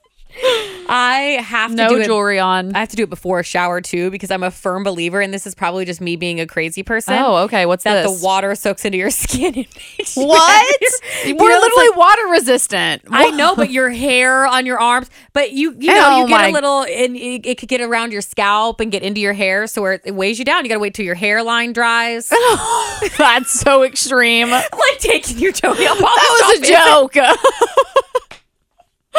[SPEAKER 3] I have to
[SPEAKER 2] no
[SPEAKER 3] do it.
[SPEAKER 2] jewelry on.
[SPEAKER 3] I have to do it before a shower too because I'm a firm believer, and this is probably just me being a crazy person.
[SPEAKER 2] oh, okay. What's
[SPEAKER 3] that
[SPEAKER 2] this?
[SPEAKER 3] the water soaks into your (laughs) skin. And makes
[SPEAKER 2] what?
[SPEAKER 3] You
[SPEAKER 2] We're
[SPEAKER 3] know,
[SPEAKER 2] literally
[SPEAKER 3] like-
[SPEAKER 2] water resistant.
[SPEAKER 3] I know, but your hair on your arms, but you you know
[SPEAKER 2] Oh
[SPEAKER 3] you get a little, and it, it could get around your scalp and get into your hair, so where it weighs you down. You got to wait till your hairline dries, (laughs)
[SPEAKER 2] That's so extreme. (laughs)
[SPEAKER 3] Like taking your toenail polish That
[SPEAKER 2] was a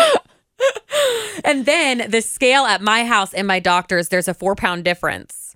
[SPEAKER 2] joke. (laughs)
[SPEAKER 3] And then the scale at my house and my doctor's, there's a four pound difference.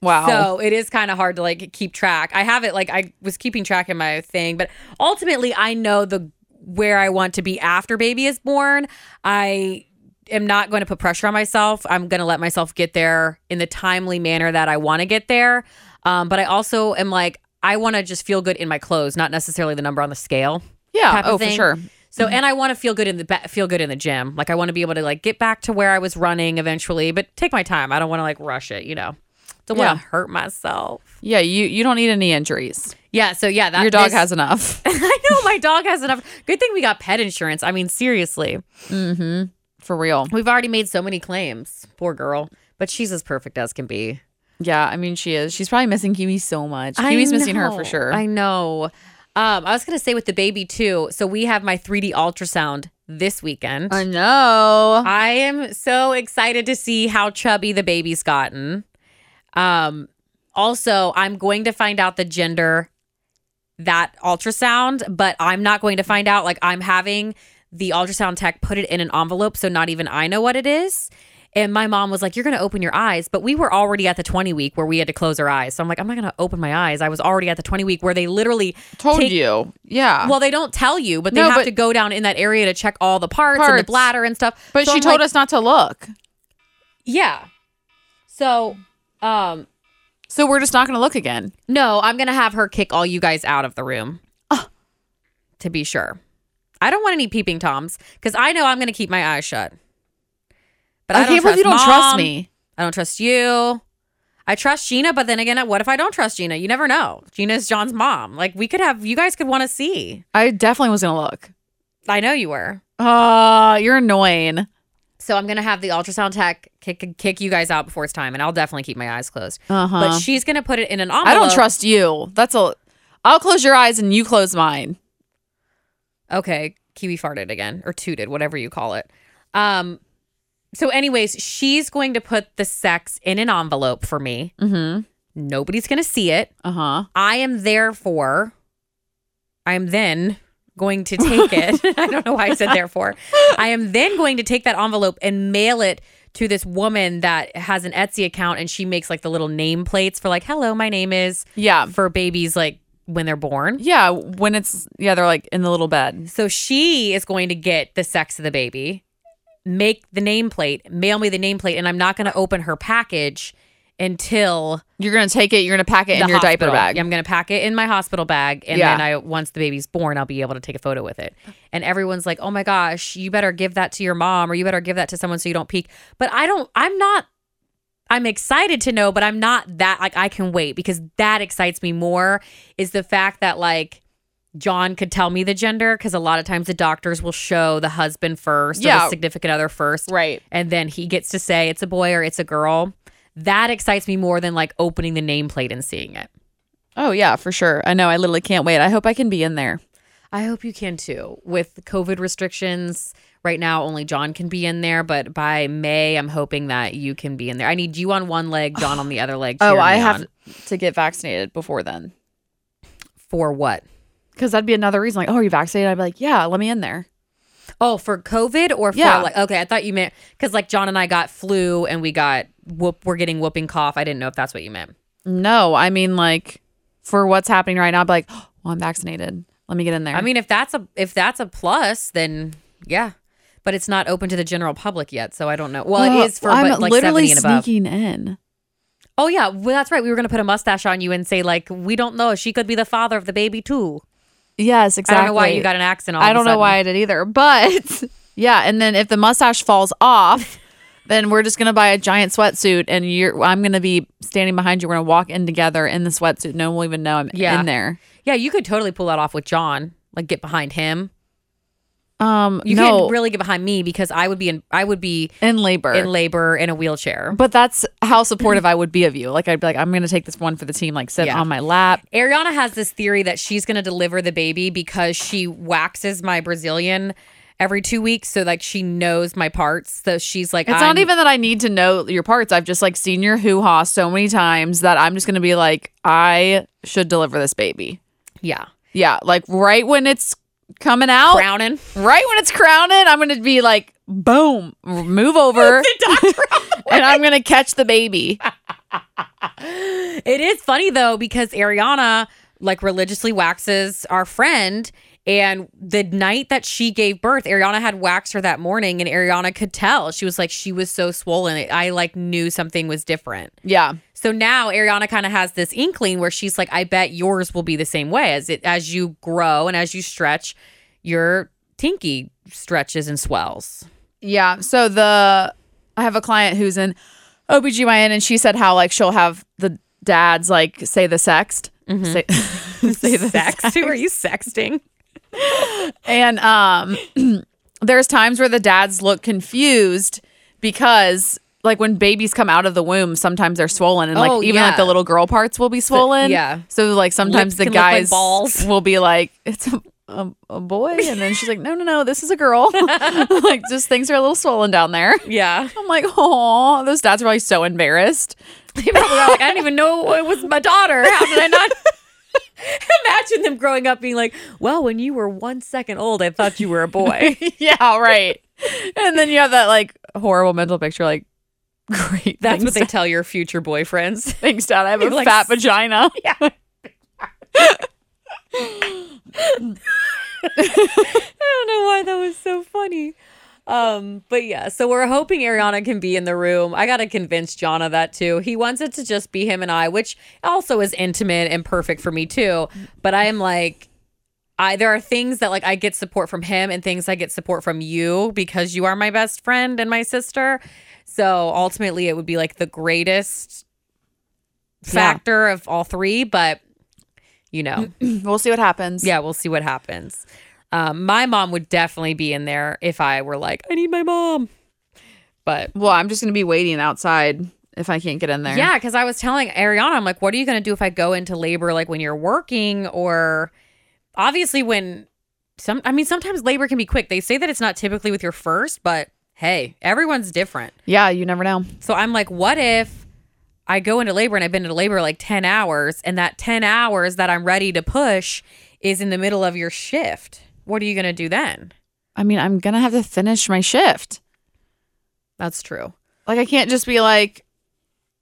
[SPEAKER 2] wow.
[SPEAKER 3] So it is kind of hard to like keep track. I have it like I was keeping track in my thing, but ultimately I know the where I want to be after baby is born. I am not going to put pressure on myself. I'm going to let myself get there in the timely manner that I want to get there. Um, but I also am like I want to just feel good in my clothes, not necessarily the number on the scale.
[SPEAKER 2] yeah. Oh, for sure.
[SPEAKER 3] So mm-hmm. and I want to feel good in the ba- feel good in the gym. Like I want to be able to like get back to where I was running eventually, but take my time. I don't want to like rush it, you know. Don't
[SPEAKER 2] Yeah.
[SPEAKER 3] want to hurt myself.
[SPEAKER 2] Yeah. You you don't need any injuries.
[SPEAKER 3] Yeah, so yeah, that
[SPEAKER 2] Your dog
[SPEAKER 3] this-
[SPEAKER 2] has enough. (laughs)
[SPEAKER 3] I know my dog has enough. Good thing we got pet insurance. I mean, seriously, mm-hmm.
[SPEAKER 2] For real.
[SPEAKER 3] we've already made so many claims. Poor girl, but she's as perfect as can be.
[SPEAKER 2] Yeah. I mean, she is. She's probably missing Kiwi so much. Kiwi's missing her for sure.
[SPEAKER 3] I know. Um, I was gonna say with the baby too. So we have my 3D ultrasound this weekend.
[SPEAKER 2] I know.
[SPEAKER 3] I am so excited to see how chubby the baby's gotten. Um, also, I'm going to find out the gender that ultrasound, but I'm not going to find out. Like, I'm having the ultrasound tech put it in an envelope, so not even I know what it is. And my mom was like, You're going to open your eyes. But we were already at the 20 week where we had to close our eyes. So I'm like, I'm not going to open my eyes. I was already at the 20 week where they literally
[SPEAKER 2] Told
[SPEAKER 3] take-
[SPEAKER 2] you. Yeah.
[SPEAKER 3] Well, they don't tell you, but they
[SPEAKER 2] No,
[SPEAKER 3] have
[SPEAKER 2] but-
[SPEAKER 3] to go down in that area to check all the parts, and the bladder and stuff.
[SPEAKER 2] but
[SPEAKER 3] So
[SPEAKER 2] she
[SPEAKER 3] I'm
[SPEAKER 2] told
[SPEAKER 3] like,
[SPEAKER 2] us not to look.
[SPEAKER 3] yeah. So, um,
[SPEAKER 2] So we're just not going to look again.
[SPEAKER 3] no, I'm gonna have her kick all you guys out of the room. To be sure, I don't want any peeping toms because I know I'm gonna keep my eyes shut. But
[SPEAKER 2] I,
[SPEAKER 3] I, don't
[SPEAKER 2] can't believe you don't
[SPEAKER 3] trust
[SPEAKER 2] trust
[SPEAKER 3] Mom.
[SPEAKER 2] me.
[SPEAKER 3] I don't trust you. I trust Gina, but then again, what if I don't trust Gina? You never know. Gina's John's mom. Like we could have, you guys could want to see.
[SPEAKER 2] I definitely was going to look.
[SPEAKER 3] I know you were.
[SPEAKER 2] Uh, you're annoying.
[SPEAKER 3] So I'm gonna have the ultrasound tech kick kick you guys out before it's time, and I'll definitely keep my eyes closed.
[SPEAKER 2] Uh-huh.
[SPEAKER 3] But she's gonna put it in an envelope.
[SPEAKER 2] I don't trust you. That's a. I'll close your eyes and you close mine.
[SPEAKER 3] Okay, Kiwi farted again or tooted, whatever you call it. Um. So, anyways, she's going to put the sex in an envelope for me.
[SPEAKER 2] Mm-hmm.
[SPEAKER 3] Nobody's gonna see it.
[SPEAKER 2] Uh huh.
[SPEAKER 3] I am therefore, I am then going to take it. (laughs) (laughs) I don't know why I said therefore. I am then going to take that envelope and mail it to this woman that has an Etsy account and she makes like the little name plates for like, hello, my name is
[SPEAKER 2] Yeah.
[SPEAKER 3] for babies like when they're born.
[SPEAKER 2] Yeah. When it's yeah, they're like in the little bed.
[SPEAKER 3] So she is going to get the sex of the baby, make the nameplate, mail me the nameplate, and I'm not going to open her package until
[SPEAKER 2] You're gonna take it. You're gonna pack it in your diaper bag.
[SPEAKER 3] I'm gonna pack it in my hospital bag, and
[SPEAKER 2] Yeah.
[SPEAKER 3] then I once the baby's born, I'll be able to take a photo with it. And everyone's like, "Oh my gosh, you better give that to your mom, or you better give that to someone so you don't peek." But I don't. I'm not. I'm excited to know, but I'm not that like I can wait because that excites me more. Is the fact that like. John could tell me the gender because a lot of times the doctors will show the husband first or the significant other first
[SPEAKER 2] Right.
[SPEAKER 3] and then he gets to say it's a boy or it's a girl. That excites me more than like opening the nameplate and seeing it.
[SPEAKER 2] Oh yeah, for sure. I know. I literally can't wait. I hope I can be in there.
[SPEAKER 3] I hope you can too. With COVID restrictions, right now only John can be in there, but by May, I'm hoping that you can be in there. I need you on one leg, John on the other leg. (sighs)
[SPEAKER 2] Oh, I have
[SPEAKER 3] on.
[SPEAKER 2] to get vaccinated before then.
[SPEAKER 3] for what?
[SPEAKER 2] Because that'd be another reason. Like, oh, are you vaccinated? I'd be like, yeah, let me in there.
[SPEAKER 3] Oh, for COVID or for
[SPEAKER 2] Yeah.
[SPEAKER 3] like okay, I thought you meant because like John and I got flu and we got whoop we're getting whooping cough. I didn't know if that's what you meant.
[SPEAKER 2] No, I mean like for what's happening right now. I'd be like, oh, well, I'm vaccinated. Let me get in there.
[SPEAKER 3] I mean, if that's a if that's a plus, then yeah. But it's not open to the general public yet, so I don't know. Well, it uh, is for
[SPEAKER 2] I'm
[SPEAKER 3] but, like
[SPEAKER 2] literally
[SPEAKER 3] seventy and above.
[SPEAKER 2] sneaking in.
[SPEAKER 3] Oh yeah, well that's right. We were gonna put a mustache on you and say like, we don't know. She could be the father of the baby too.
[SPEAKER 2] Yes, exactly.
[SPEAKER 3] I don't know why you got an accent.
[SPEAKER 2] I don't know why I did either, (laughs) but yeah. And then if the mustache falls off, then we're just gonna buy a giant sweatsuit, and you're. I'm gonna be standing behind you. We're gonna walk in together in the sweatsuit. No one will even know I'm
[SPEAKER 3] Yeah.
[SPEAKER 2] in there.
[SPEAKER 3] Yeah, you could totally pull that off with John. Like get behind him.
[SPEAKER 2] Um,
[SPEAKER 3] You
[SPEAKER 2] no,
[SPEAKER 3] can't really get behind me because I would be in I would be
[SPEAKER 2] in labor.
[SPEAKER 3] in labor in a wheelchair.
[SPEAKER 2] but that's how supportive I would be of you. Like I'd be like, I'm gonna take this one for the team. Like sit
[SPEAKER 3] Yeah.
[SPEAKER 2] on my lap.
[SPEAKER 3] Ariana has this theory that she's going to deliver the baby because she waxes my Brazilian every two weeks. So, like, she knows my parts. So, she's like,
[SPEAKER 2] It's not even that I need to know your parts. I've just like seen your hoo ha so many times that I'm just gonna be like, I should deliver this baby.
[SPEAKER 3] Yeah.
[SPEAKER 2] Yeah, like right when it's coming out,
[SPEAKER 3] Crowning.
[SPEAKER 2] right when it's crowning, I'm gonna be like, boom, move (laughs) over, (laughs) and I'm gonna catch the baby.
[SPEAKER 3] It is funny, though, because Ariana, like, religiously waxes our friend. And the night that she gave birth, Ariana had waxed her that morning, and Ariana could tell. She was like, she was so swollen. I like knew something was different.
[SPEAKER 2] Yeah,
[SPEAKER 3] So now Ariana kind of has this inkling where she's like, I bet yours will be the same way as it as you grow and as you stretch, your tinky stretches and swells.
[SPEAKER 2] yeah. So the I have a client who's in OBGYN, and she said how like she'll have the dads like say the sext, say, (laughs) say the
[SPEAKER 3] Sex? Who are you sexting?
[SPEAKER 2] And um (clears throat) there's times where the dads look confused because like when babies come out of the womb, sometimes they're swollen and like
[SPEAKER 3] Oh,
[SPEAKER 2] even like the little girl parts will be swollen.
[SPEAKER 3] yeah.
[SPEAKER 2] So like sometimes
[SPEAKER 3] Lips
[SPEAKER 2] the
[SPEAKER 3] look like
[SPEAKER 2] guys
[SPEAKER 3] balls.
[SPEAKER 2] will be like, It's a, a, a boy and then she's like, No, no, no, this is a girl. (laughs) (laughs) like just things are a little swollen down there.
[SPEAKER 3] Yeah.
[SPEAKER 2] I'm like, oh, those dads are probably so embarrassed.
[SPEAKER 3] They probably are like, I didn't even know it was my daughter. How did I not? (laughs) Imagine them growing up being like, well, when you were one second old, I thought you were a boy.
[SPEAKER 2] yeah, right. And then you have that like horrible mental picture, like, great.
[SPEAKER 3] That's what they tell your future boyfriends. (laughs)
[SPEAKER 2] Thanks, Dad. I have a
[SPEAKER 3] Like
[SPEAKER 2] fat vagina. (laughs)
[SPEAKER 3] Yeah. (laughs) I don't know why that was so funny. Um, but yeah, so we're hoping Ariana can be in the room. I gotta convince Jonna that too. He wants it to just be him and I, which also is intimate and perfect for me too. But I am like, I there are things that like I get support from him and things I get support from you because you are my best friend and my sister. So ultimately, it would be like the greatest factor of all three. But you know, (clears throat)
[SPEAKER 2] We'll see what happens.
[SPEAKER 3] yeah, we'll see what happens. Um, my mom would definitely be in there if I were like, I need my mom. But
[SPEAKER 2] Well, I'm just gonna be waiting outside if I can't get in there.
[SPEAKER 3] yeah, because I was telling Ariana, I'm like, what are you going to do if I go into labor like when you're working or obviously when some, I mean, sometimes labor can be quick. They say that it's not typically with your first, but hey, everyone's different.
[SPEAKER 2] Yeah, you never know.
[SPEAKER 3] So I'm like, what if I go into labor and I've been into labor like 10 hours and that 10 hours that I'm ready to push is in the middle of your shift? What are you going to do then?
[SPEAKER 2] I mean, I'm gonna have to finish my shift.
[SPEAKER 3] That's true.
[SPEAKER 2] Like, I can't just be like,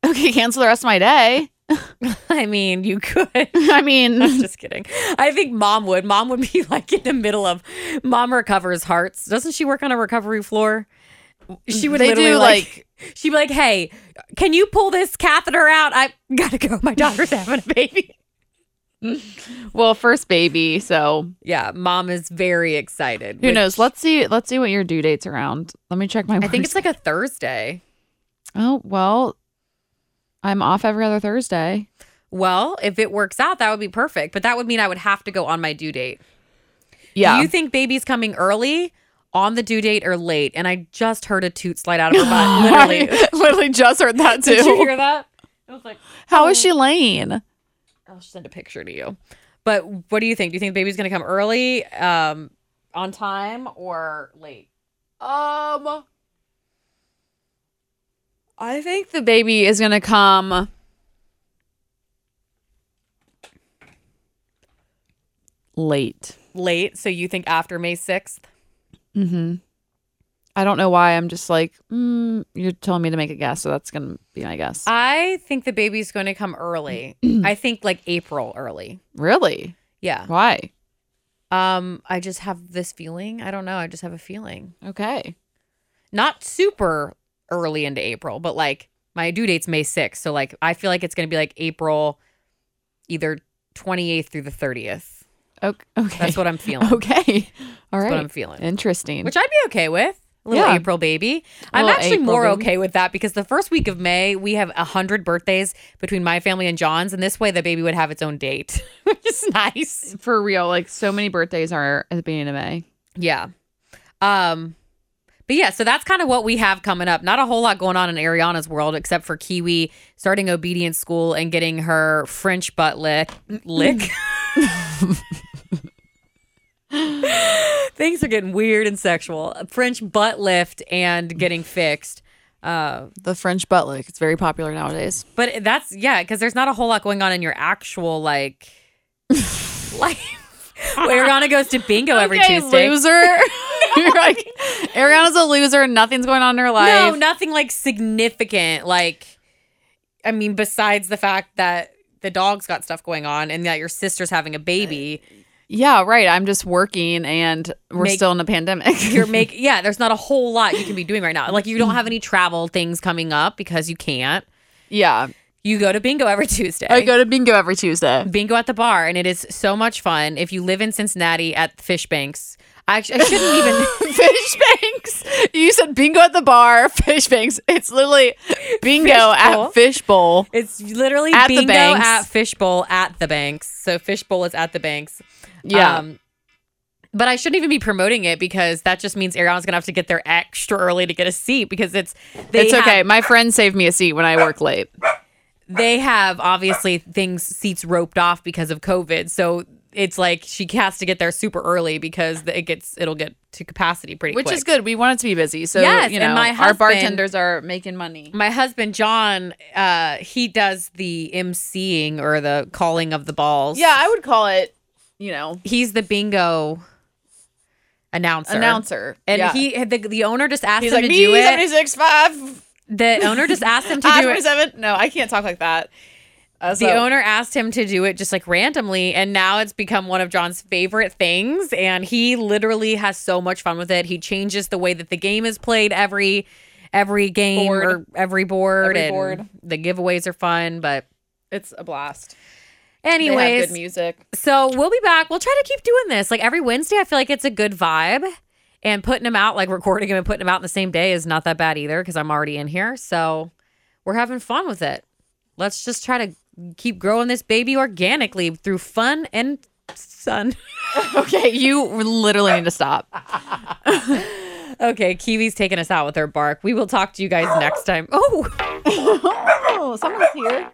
[SPEAKER 2] okay, cancel the rest of my day. (laughs)
[SPEAKER 3] I mean, you could. (laughs)
[SPEAKER 2] I mean,
[SPEAKER 3] I'm just kidding. I think mom would. Mom would be like in the middle of mom recovers hearts. Doesn't she work on a recovery floor? She would
[SPEAKER 2] They
[SPEAKER 3] literally
[SPEAKER 2] do,
[SPEAKER 3] like, she'd be like, "Hey, can you pull this catheter out? I gotta go. My daughter's having a baby." (laughs)
[SPEAKER 2] well, first baby, so
[SPEAKER 3] Yeah, mom is very excited.
[SPEAKER 2] who
[SPEAKER 3] which-
[SPEAKER 2] knows? Let's see. Let's see what your due date's around. Let me check my.
[SPEAKER 3] I think it's like a (laughs) Thursday.
[SPEAKER 2] Oh well, I'm off every other Thursday.
[SPEAKER 3] Well, if it works out, that would be perfect. But that would mean I would have to go on my due date.
[SPEAKER 2] Yeah.
[SPEAKER 3] Do you think baby's coming early, on the due date, or late? And I just heard a toot slide out of her butt. (laughs) Literally.
[SPEAKER 2] Literally just heard that too.
[SPEAKER 3] Did you hear that? I was like,
[SPEAKER 2] How is she laying?
[SPEAKER 3] I'll send a picture to you. But what do you think? Do you think the baby's gonna come early, um, on time, or late?
[SPEAKER 2] Um, I think the baby is gonna come. Late.
[SPEAKER 3] Late. So you think after May sixth?
[SPEAKER 2] Mm-hmm. I don't know why. I'm just like, mm, you're telling me to make a guess, so that's gonna be my guess.
[SPEAKER 3] I think the baby's going to come early. (clears throat) I think like April early.
[SPEAKER 2] really?
[SPEAKER 3] Yeah.
[SPEAKER 2] Why?
[SPEAKER 3] Um, I just have this feeling. I don't know. I just have a feeling.
[SPEAKER 2] Okay.
[SPEAKER 3] Not super early into April, but like my due date's May 6th. So like I feel like it's going to be like April either 28th through the 30th.
[SPEAKER 2] Okay. Okay.
[SPEAKER 3] That's what I'm feeling. (laughs)
[SPEAKER 2] Okay. All right.
[SPEAKER 3] That's what I'm feeling.
[SPEAKER 2] Interesting.
[SPEAKER 3] Which I'd be okay with. A little
[SPEAKER 2] Yeah.
[SPEAKER 3] April baby. I'm actually
[SPEAKER 2] April
[SPEAKER 3] more
[SPEAKER 2] baby.
[SPEAKER 3] okay with that because the first week of May, we have a hundred birthdays between my family and John's, and this way the baby would have its own date, (laughs) which is nice.
[SPEAKER 2] For real, like so many birthdays are at the beginning of May.
[SPEAKER 3] Yeah. Um but yeah, so that's kind of what we have coming up. Not a whole lot going on in Ariana's world except for Kiwi starting obedience school and getting her French butt lick lick. (laughs) (laughs) Things are getting weird and sexual. French butt lift and getting fixed. Uh,
[SPEAKER 2] The French butt lick. It's very popular nowadays.
[SPEAKER 3] but that's yeah, because there's not a whole lot going on in your actual like (laughs) life. Well, Ariana goes to bingo every
[SPEAKER 2] Okay,
[SPEAKER 3] Tuesday.
[SPEAKER 2] Loser. (laughs) You're like, Ariana's a loser. Nothing's going on in her life.
[SPEAKER 3] No, nothing like significant. Like, I mean, besides the fact that the dog's got stuff going on and that your sister's having a baby,
[SPEAKER 2] Yeah, right. I'm just working and we're
[SPEAKER 3] Make-
[SPEAKER 2] still in a pandemic. (laughs)
[SPEAKER 3] you're making, (laughs) yeah, there's not a whole lot you can be doing right now. Like, you don't have any (laughs) travel things coming up because you can't.
[SPEAKER 2] yeah.
[SPEAKER 3] You go to bingo every Tuesday.
[SPEAKER 2] I go to bingo every Tuesday.
[SPEAKER 3] bingo at the bar, and it is so much fun. If you live in Cincinnati at Fish Banks, I, I shouldn't even.
[SPEAKER 2] Fish banks. You said bingo at the bar, fish banks. It's literally bingo
[SPEAKER 3] Fishbowl.
[SPEAKER 2] at fishbowl.
[SPEAKER 3] It's literally
[SPEAKER 2] At the
[SPEAKER 3] bingo
[SPEAKER 2] banks.
[SPEAKER 3] at Fishbowl at the banks. So Fish Bowl is at the banks.
[SPEAKER 2] Yeah.
[SPEAKER 3] Um, but I shouldn't even be promoting it because that just means Ariana's gonna have to get there extra early to get a seat because it's they
[SPEAKER 2] it's okay.
[SPEAKER 3] have-
[SPEAKER 2] My friend saved me a seat when I work late.
[SPEAKER 3] they have obviously things seats roped off because of COVID. So it's like she has to get there super early because it gets it'll get to capacity pretty
[SPEAKER 2] Which
[SPEAKER 3] quick.
[SPEAKER 2] is good. We want it to be busy. So,
[SPEAKER 3] Yes,
[SPEAKER 2] you
[SPEAKER 3] and
[SPEAKER 2] know,
[SPEAKER 3] my
[SPEAKER 2] our bartenders are making money.
[SPEAKER 3] my husband John, uh, he does the emceeing or the calling of the balls.
[SPEAKER 2] Yeah, I would call it, you know,
[SPEAKER 3] he's the bingo announcer.
[SPEAKER 2] announcer.
[SPEAKER 3] And
[SPEAKER 2] Yeah.
[SPEAKER 3] he the, the owner just asked
[SPEAKER 2] he's
[SPEAKER 3] him
[SPEAKER 2] like,
[SPEAKER 3] to
[SPEAKER 2] me,
[SPEAKER 3] do it.
[SPEAKER 2] 76, 5,
[SPEAKER 3] The owner just asked him (laughs) to do it.
[SPEAKER 2] 27. No, I can't talk like that. Uh,
[SPEAKER 3] the owner asked him to do it just like randomly, and now it's become one of John's favorite things. And he literally has so much fun with it. He changes the way that the game is played every every game
[SPEAKER 2] Board.
[SPEAKER 3] or every board,
[SPEAKER 2] Every
[SPEAKER 3] and
[SPEAKER 2] board.
[SPEAKER 3] the giveaways are fun. But
[SPEAKER 2] It's a blast.
[SPEAKER 3] Anyways,
[SPEAKER 2] good music.
[SPEAKER 3] so we'll be back. We'll try to keep doing this like every Wednesday. I feel like it's a good vibe. And putting them out, like recording them and putting them out in the same day, is not that bad either because I'm already in here. So we're having fun with it. Let's just try to keep growing this baby organically through fun and sun. (laughs)
[SPEAKER 2] Okay, you literally need to stop. (laughs)
[SPEAKER 3] okay, Kiwi's taking us out with her bark. We will talk to you guys next time. Oh. (laughs)
[SPEAKER 2] Oh, someone's here.